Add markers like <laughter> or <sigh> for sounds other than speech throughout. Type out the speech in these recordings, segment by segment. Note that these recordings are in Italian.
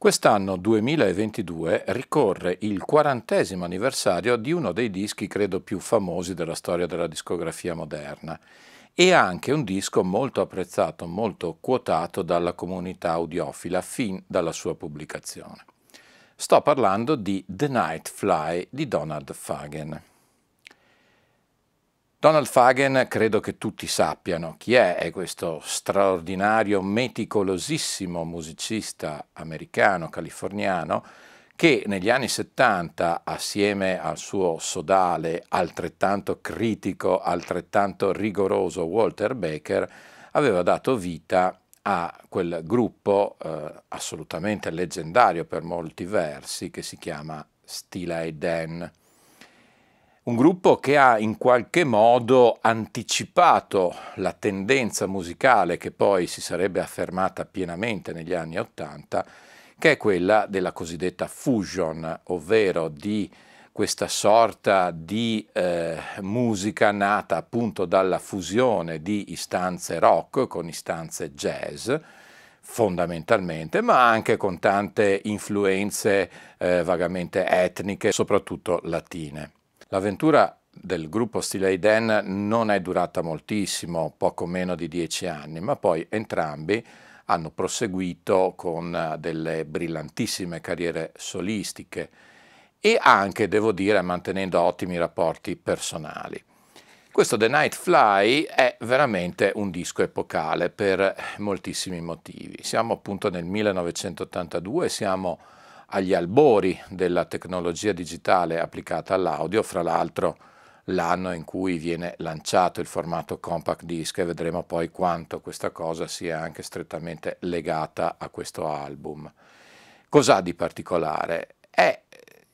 Quest'anno 2022 ricorre il quarantesimo anniversario di uno dei dischi credo più famosi della storia della discografia moderna e anche un disco molto apprezzato, molto quotato dalla comunità audiofila fin dalla sua pubblicazione. Sto parlando di The Night Fly di Donald Fagen. Donald Fagen credo che tutti sappiano chi è, è questo straordinario, meticolosissimo musicista americano, californiano, che negli anni 70, assieme al suo sodale altrettanto critico, altrettanto rigoroso Walter Baker, aveva dato vita a quel gruppo eh, assolutamente leggendario per molti versi che si chiama Steely Dan un gruppo che ha in qualche modo anticipato la tendenza musicale che poi si sarebbe affermata pienamente negli anni Ottanta, che è quella della cosiddetta fusion, ovvero di questa sorta di eh, musica nata appunto dalla fusione di istanze rock con istanze jazz, fondamentalmente, ma anche con tante influenze eh, vagamente etniche, soprattutto latine. L'avventura del gruppo Steely Dan non è durata moltissimo, poco meno di dieci anni, ma poi entrambi hanno proseguito con delle brillantissime carriere solistiche e anche, devo dire, mantenendo ottimi rapporti personali. Questo The Night Fly è veramente un disco epocale per moltissimi motivi. Siamo appunto nel 1982, siamo agli albori della tecnologia digitale applicata all'audio, fra l'altro l'anno in cui viene lanciato il formato compact disc e vedremo poi quanto questa cosa sia anche strettamente legata a questo album. Cos'ha di particolare? È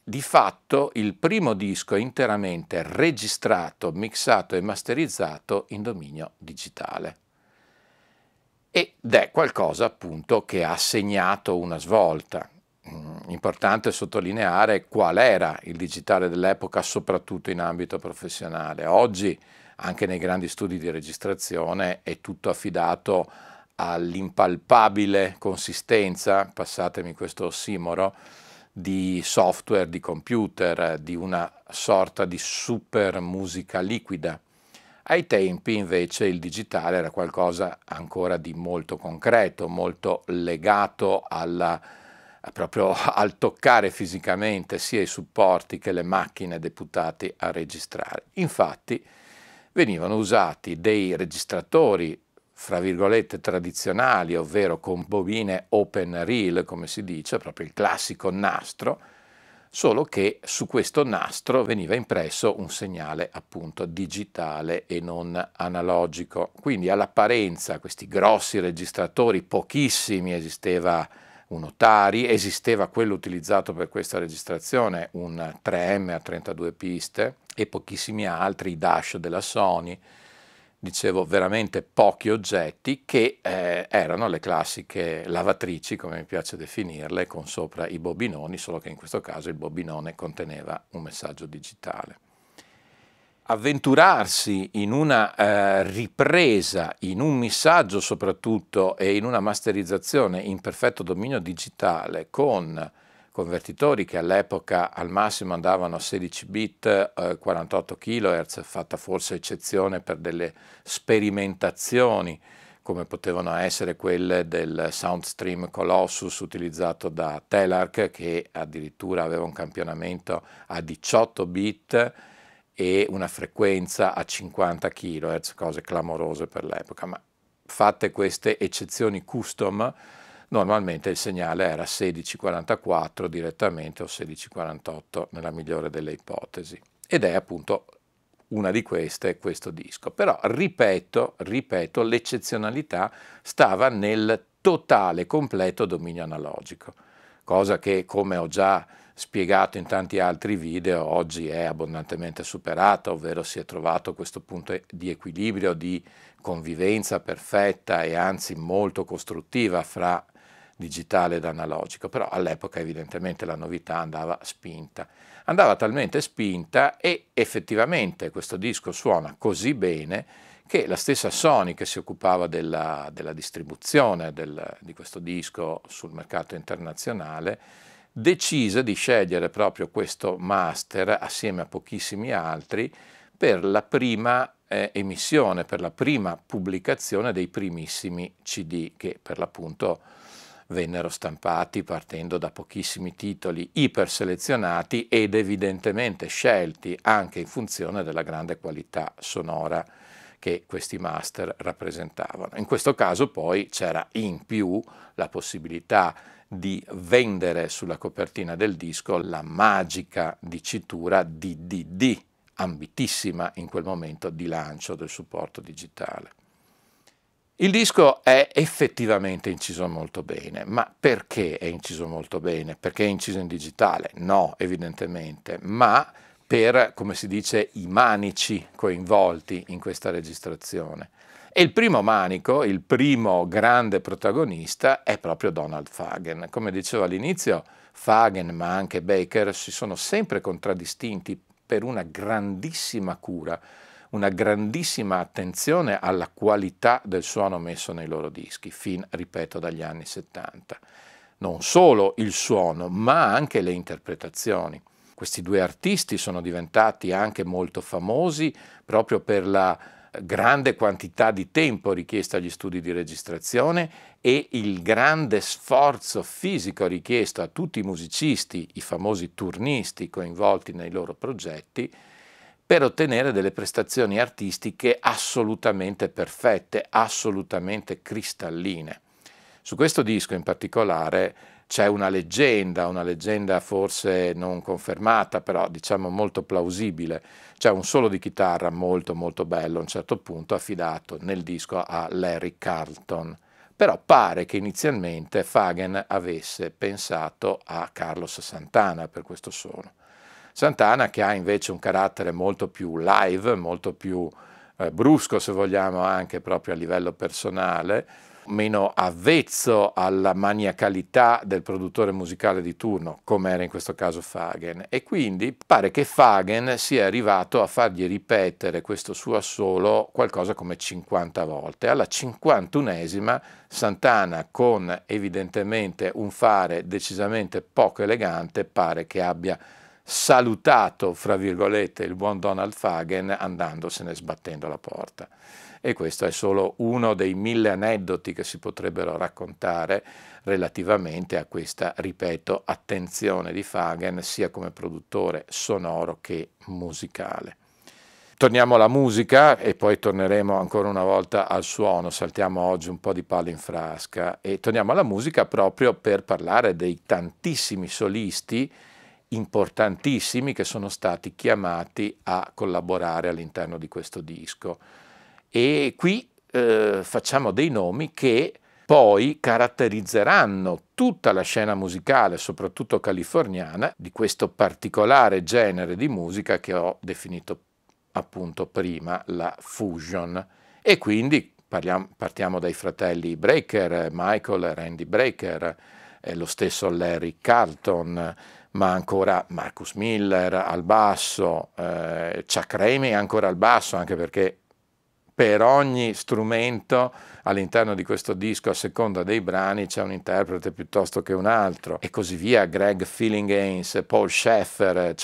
di fatto il primo disco interamente registrato, mixato e masterizzato in dominio digitale. Ed è qualcosa appunto che ha segnato una svolta. Mm, importante sottolineare qual era il digitale dell'epoca, soprattutto in ambito professionale. Oggi, anche nei grandi studi di registrazione, è tutto affidato all'impalpabile consistenza, passatemi questo ossimoro, di software, di computer, di una sorta di super musica liquida. Ai tempi invece il digitale era qualcosa ancora di molto concreto, molto legato alla proprio al toccare fisicamente sia i supporti che le macchine deputati a registrare. Infatti venivano usati dei registratori fra virgolette tradizionali, ovvero con bobine open reel, come si dice, proprio il classico nastro, solo che su questo nastro veniva impresso un segnale appunto digitale e non analogico. Quindi all'apparenza questi grossi registratori, pochissimi esisteva un Otari, esisteva quello utilizzato per questa registrazione, un 3M a 32 piste e pochissimi altri, i Dash della Sony, dicevo veramente pochi oggetti che eh, erano le classiche lavatrici, come mi piace definirle, con sopra i bobinoni, solo che in questo caso il bobinone conteneva un messaggio digitale avventurarsi in una eh, ripresa, in un missaggio soprattutto e in una masterizzazione in perfetto dominio digitale con convertitori che all'epoca al massimo andavano a 16 bit, eh, 48 kHz, fatta forse eccezione per delle sperimentazioni come potevano essere quelle del Soundstream Colossus utilizzato da Telarc che addirittura aveva un campionamento a 18 bit e una frequenza a 50 kHz, cose clamorose per l'epoca, ma fatte queste eccezioni custom, normalmente il segnale era 1644 direttamente o 1648 nella migliore delle ipotesi. Ed è appunto una di queste questo disco. Però ripeto, ripeto, l'eccezionalità stava nel totale, completo dominio analogico, cosa che come ho già spiegato in tanti altri video oggi è abbondantemente superata, ovvero si è trovato questo punto di equilibrio, di convivenza perfetta e anzi molto costruttiva fra digitale ed analogico, però all'epoca evidentemente la novità andava spinta. Andava talmente spinta e effettivamente questo disco suona così bene che la stessa Sony che si occupava della, della distribuzione del, di questo disco sul mercato internazionale decise di scegliere proprio questo master assieme a pochissimi altri per la prima eh, emissione, per la prima pubblicazione dei primissimi CD che per l'appunto vennero stampati partendo da pochissimi titoli iperselezionati ed evidentemente scelti anche in funzione della grande qualità sonora che questi master rappresentavano. In questo caso poi c'era in più la possibilità di vendere sulla copertina del disco la magica dicitura DDD, ambitissima in quel momento di lancio del supporto digitale. Il disco è effettivamente inciso molto bene, ma perché è inciso molto bene? Perché è inciso in digitale? No, evidentemente, ma per, come si dice, i manici coinvolti in questa registrazione. E il primo manico, il primo grande protagonista è proprio Donald Fagen. Come dicevo all'inizio, Fagen ma anche Baker si sono sempre contraddistinti per una grandissima cura una grandissima attenzione alla qualità del suono messo nei loro dischi, fin, ripeto, dagli anni 70. Non solo il suono, ma anche le interpretazioni. Questi due artisti sono diventati anche molto famosi proprio per la grande quantità di tempo richiesto agli studi di registrazione e il grande sforzo fisico richiesto a tutti i musicisti, i famosi turnisti coinvolti nei loro progetti, per ottenere delle prestazioni artistiche assolutamente perfette, assolutamente cristalline. Su questo disco in particolare c'è una leggenda, una leggenda forse non confermata, però diciamo molto plausibile. C'è un solo di chitarra molto molto bello a un certo punto affidato nel disco a Larry Carlton. Però pare che inizialmente Fagen avesse pensato a Carlos Santana per questo suono. Santana che ha invece un carattere molto più live, molto più eh, brusco se vogliamo anche proprio a livello personale, meno avvezzo alla maniacalità del produttore musicale di turno, come era in questo caso Fagen. E quindi pare che Fagen sia arrivato a fargli ripetere questo suo assolo qualcosa come 50 volte. Alla 51esima Santana, con evidentemente un fare decisamente poco elegante, pare che abbia salutato, fra virgolette, il buon Donald Fagen andandosene sbattendo la porta. E questo è solo uno dei mille aneddoti che si potrebbero raccontare relativamente a questa, ripeto, attenzione di Fagen sia come produttore sonoro che musicale. Torniamo alla musica e poi torneremo ancora una volta al suono, saltiamo oggi un po' di palo in frasca e torniamo alla musica proprio per parlare dei tantissimi solisti importantissimi che sono stati chiamati a collaborare all'interno di questo disco. E qui eh, facciamo dei nomi che poi caratterizzeranno tutta la scena musicale, soprattutto californiana, di questo particolare genere di musica che ho definito appunto prima la fusion. E quindi parliamo, partiamo dai fratelli Breaker, Michael e Randy Breaker, eh, lo stesso Larry Carlton, ma ancora Marcus Miller al basso, eh, Chuck Raimi ancora al basso, anche perché per ogni strumento all'interno di questo disco, a seconda dei brani, c'è un interprete piuttosto che un altro, e così via. Greg Feeling Paul Sheffer,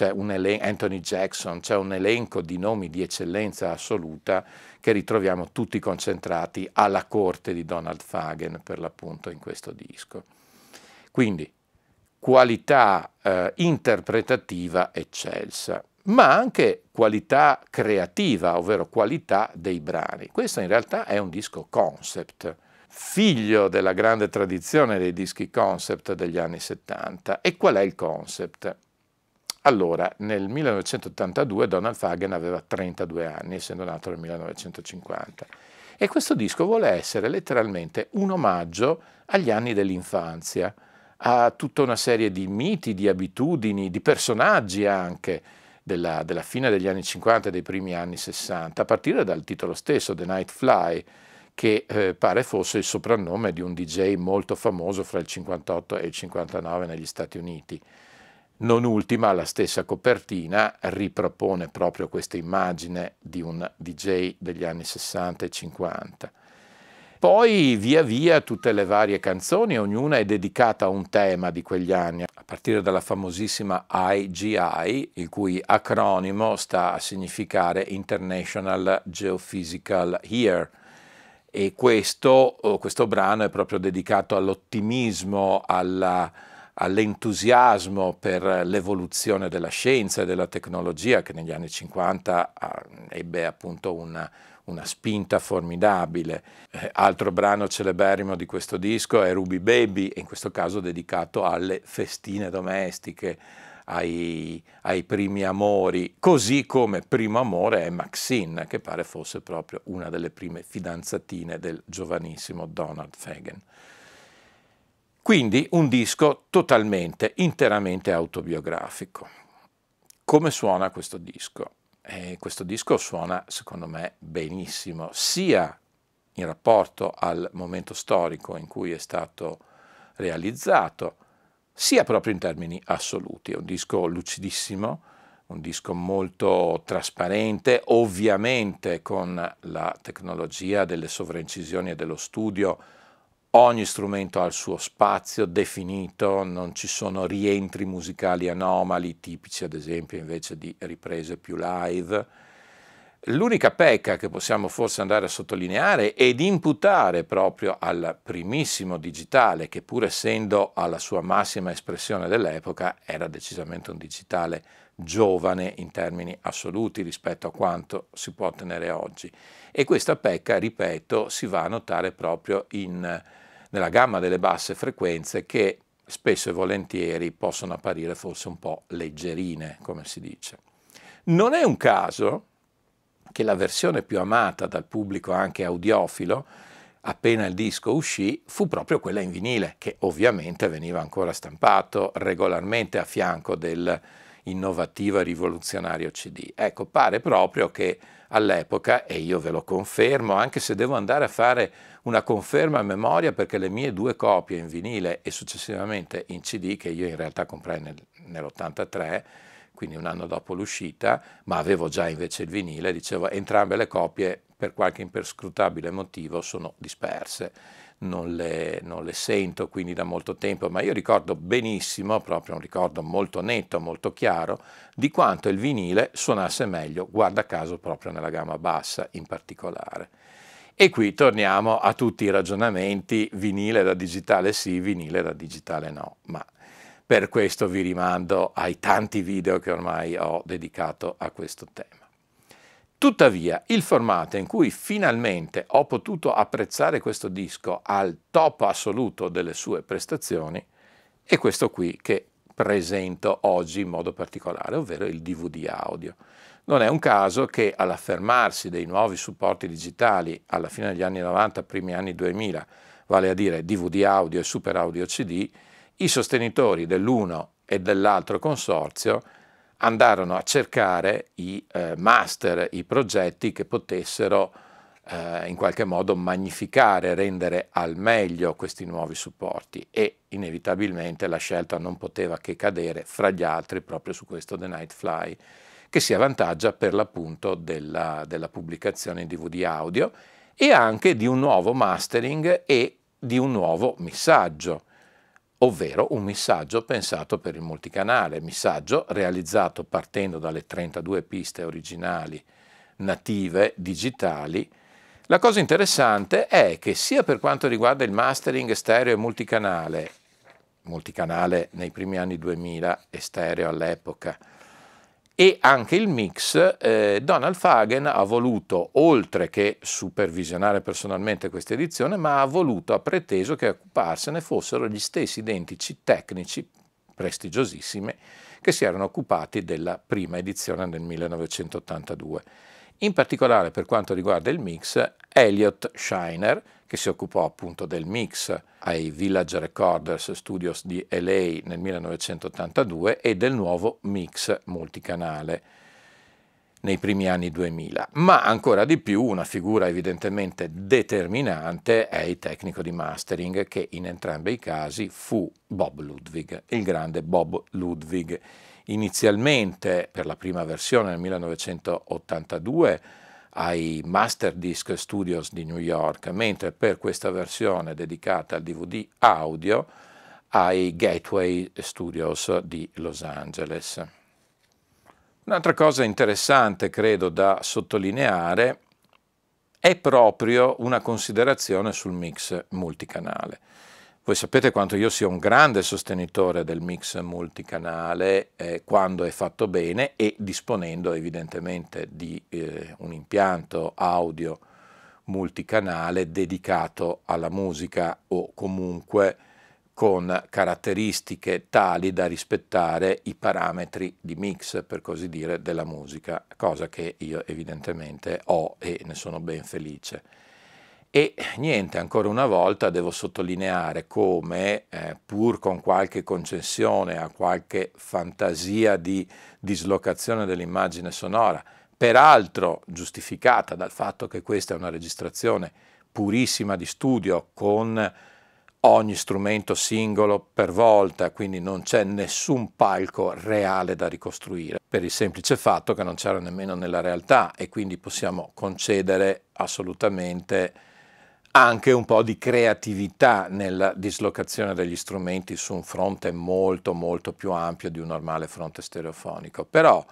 Anthony Jackson, c'è un elenco di nomi di eccellenza assoluta che ritroviamo tutti concentrati alla corte di Donald Fagen, per l'appunto, in questo disco. Quindi qualità eh, interpretativa eccelsa, ma anche qualità creativa, ovvero qualità dei brani. Questo in realtà è un disco concept, figlio della grande tradizione dei dischi concept degli anni 70. E qual è il concept? Allora, nel 1982 Donald Fagen aveva 32 anni, essendo nato nel 1950. E questo disco vuole essere letteralmente un omaggio agli anni dell'infanzia, a tutta una serie di miti, di abitudini, di personaggi anche della, della fine degli anni 50 e dei primi anni 60, a partire dal titolo stesso, The Night Fly, che eh, pare fosse il soprannome di un DJ molto famoso fra il 58 e il 59 negli Stati Uniti. Non ultima, la stessa copertina ripropone proprio questa immagine di un DJ degli anni 60 e 50. Poi via via tutte le varie canzoni, ognuna è dedicata a un tema di quegli anni, a partire dalla famosissima IGI, il cui acronimo sta a significare International Geophysical Year, e questo, oh, questo brano è proprio dedicato all'ottimismo, alla, all'entusiasmo per l'evoluzione della scienza e della tecnologia che negli anni 50 ah, ebbe appunto una, una spinta formidabile. Eh, altro brano celeberrimo di questo disco è Ruby Baby, in questo caso dedicato alle festine domestiche, ai, ai, primi amori, così come primo amore è Maxine, che pare fosse proprio una delle prime fidanzatine del giovanissimo Donald Fagan. Quindi un disco totalmente, interamente autobiografico. Come suona questo disco? Eh, questo disco suona, secondo me, benissimo, sia in rapporto al momento storico in cui è stato realizzato, sia proprio in termini assoluti. È un disco lucidissimo, un disco molto trasparente, ovviamente con la tecnologia delle sovraincisioni e dello studio, ogni strumento ha il suo spazio definito, non ci sono rientri musicali anomali, tipici ad esempio invece di riprese più live L'unica pecca che possiamo forse andare a sottolineare ed imputare proprio al primissimo digitale, che pur essendo alla sua massima espressione dell'epoca, era decisamente un digitale giovane in termini assoluti rispetto a quanto si può ottenere oggi. E questa pecca, ripeto, si va a notare proprio in, nella gamma delle basse frequenze che spesso e volentieri possono apparire forse un po' leggerine, come si dice. Non è un caso che la versione più amata dal pubblico anche audiofilo, appena il disco uscì, fu proprio quella in vinile, che ovviamente veniva ancora stampato regolarmente a fianco del innovativo e rivoluzionario CD. Ecco, pare proprio che all'epoca, e io ve lo confermo, anche se devo andare a fare una conferma a memoria perché le mie due copie in vinile e successivamente in CD, che io in realtà comprai nel, nell'83, quindi un anno dopo l'uscita, ma avevo già invece il vinile, dicevo entrambe le copie per qualche imperscrutabile motivo sono disperse, non le, non le, sento quindi da molto tempo, ma io ricordo benissimo, proprio un ricordo molto netto, molto chiaro, di quanto il vinile suonasse meglio, guarda caso proprio nella gamma bassa in particolare. E qui torniamo a tutti i ragionamenti vinile da digitale sì, vinile da digitale no, ma per questo vi rimando ai tanti video che ormai ho dedicato a questo tema. Tuttavia, il formato in cui finalmente ho potuto apprezzare questo disco al top assoluto delle sue prestazioni è questo qui che presento oggi in modo particolare, ovvero il DVD audio. Non è un caso che all'affermarsi dei nuovi supporti digitali alla fine degli anni 90, primi anni 2000, vale a dire DVD audio e super audio CD, i sostenitori dell'uno e dell'altro consorzio andarono a cercare i eh, master, i progetti che potessero eh, in qualche modo magnificare, rendere al meglio questi nuovi supporti. E inevitabilmente la scelta non poteva che cadere fra gli altri proprio su questo The Night Fly che si avvantaggia per l'appunto della, della pubblicazione in DVD audio e anche di un nuovo mastering e di un nuovo missaggio ovvero un missaggio pensato per il multicanale, missaggio realizzato partendo dalle 32 piste originali native digitali. La cosa interessante è che sia per quanto riguarda il mastering stereo e multicanale, multicanale nei primi anni 2000 e stereo all'epoca, e anche il mix, eh, Donald Fagen ha voluto, oltre che supervisionare personalmente questa edizione, ma ha voluto, ha preteso che a occuparsene fossero gli stessi identici tecnici prestigiosissimi che si erano occupati della prima edizione nel 1982. In particolare per quanto riguarda il mix, Elliot Shiner, che si occupò appunto del mix ai Village Recorders Studios di LA nel 1982 e del nuovo mix multicanale nei primi anni 2000, ma ancora di più una figura evidentemente determinante è il tecnico di mastering che in entrambi i casi fu Bob Ludwig, il grande Bob Ludwig. Inizialmente per la prima versione nel 1982 ai Master Disc Studios di New York, mentre per questa versione dedicata al DVD audio ai Gateway Studios di Los Angeles. Un'altra cosa interessante, credo, da sottolineare è proprio una considerazione sul mix multicanale. Voi sapete quanto io sia un grande sostenitore del mix multicanale eh, quando è fatto bene e disponendo evidentemente di eh, un impianto audio multicanale dedicato alla musica o comunque con caratteristiche tali da rispettare i parametri di mix, per così dire, della musica, cosa che io evidentemente ho e ne sono ben felice. E niente, ancora una volta devo sottolineare come, eh, pur con qualche concessione a qualche fantasia di dislocazione dell'immagine sonora, peraltro giustificata dal fatto che questa è una registrazione purissima di studio con ogni strumento singolo per volta, quindi non c'è nessun palco reale da ricostruire, per il semplice fatto che non c'era nemmeno nella realtà e quindi possiamo concedere assolutamente anche un po' di creatività nella dislocazione degli strumenti su un fronte molto molto più ampio di un normale fronte stereofonico. Però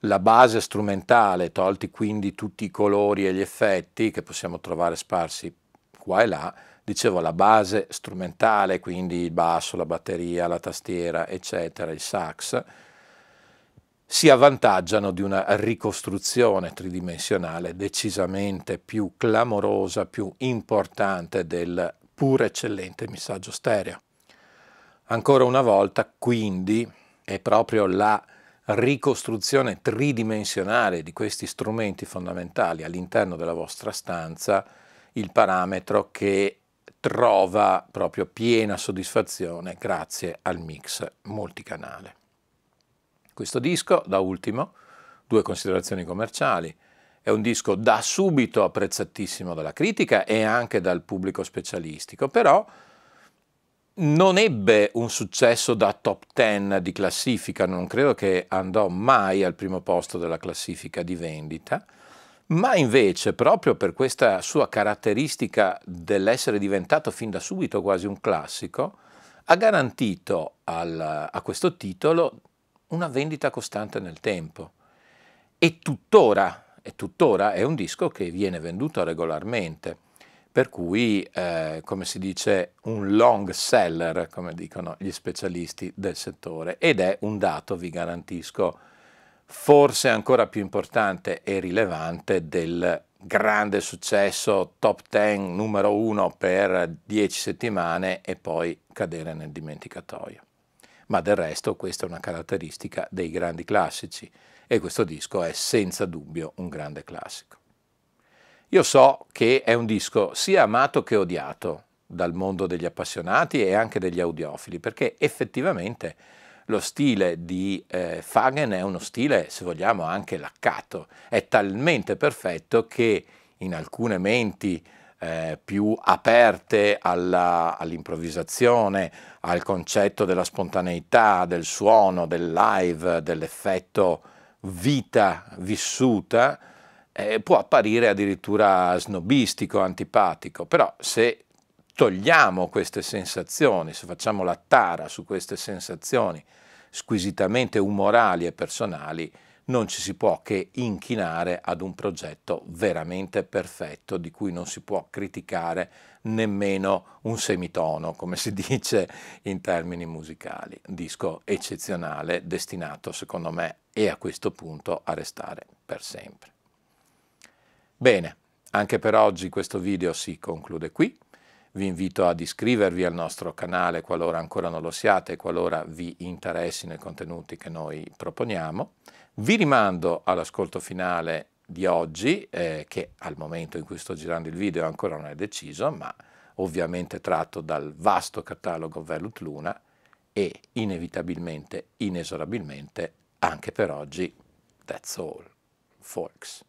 la base strumentale, tolti quindi tutti i colori e gli effetti che possiamo trovare sparsi qua e là, dicevo la base strumentale, quindi il basso, la batteria, la tastiera, eccetera, il sax, si avvantaggiano di una ricostruzione tridimensionale decisamente più clamorosa, più importante del pur eccellente missaggio stereo. Ancora una volta, quindi, è proprio la ricostruzione tridimensionale di questi strumenti fondamentali all'interno della vostra stanza il parametro che trova proprio piena soddisfazione grazie al mix multicanale. Questo disco, da ultimo, due considerazioni commerciali. È un disco da subito apprezzatissimo dalla critica e anche dal pubblico specialistico, però non ebbe un successo da top 10 di classifica, non credo che andò mai al primo posto della classifica di vendita, ma invece proprio per questa sua caratteristica dell'essere diventato fin da subito quasi un classico, ha garantito al, a questo titolo una vendita costante nel tempo. E tuttora, e tuttora è un disco che viene venduto regolarmente, per cui, eh, come si dice, un long seller, come dicono gli specialisti del settore, ed è un dato, vi garantisco, forse ancora più importante e rilevante del grande successo top 10 numero uno per 10 settimane e poi cadere nel dimenticatoio ma del resto questa è una caratteristica dei grandi classici e questo disco è senza dubbio un grande classico. Io so che è un disco sia amato che odiato dal mondo degli appassionati e anche degli audiofili, perché effettivamente lo stile di eh, Fagen è uno stile, se vogliamo, anche laccato, è talmente perfetto che in alcune menti eh, più aperte alla, all'improvvisazione, al concetto della spontaneità, del suono, del live, dell'effetto vita vissuta, eh, può apparire addirittura snobistico, antipatico, però se togliamo queste sensazioni, se facciamo la tara su queste sensazioni squisitamente umorali e personali, non ci si può che inchinare ad un progetto veramente perfetto di cui non si può criticare nemmeno un semitono, come si <laughs> dice in termini musicali. Disco eccezionale, destinato secondo me e a questo punto a restare per sempre. Bene, anche per oggi questo video si conclude qui. Vi invito ad iscrivervi al nostro canale qualora ancora non lo siate qualora vi interessino i contenuti che noi proponiamo. Vi rimando all'ascolto finale di oggi, eh, che al momento in cui sto girando il video ancora non è deciso, ma ovviamente tratto dal vasto catalogo Velut Luna e inevitabilmente, inesorabilmente, anche per oggi, that's all, folks.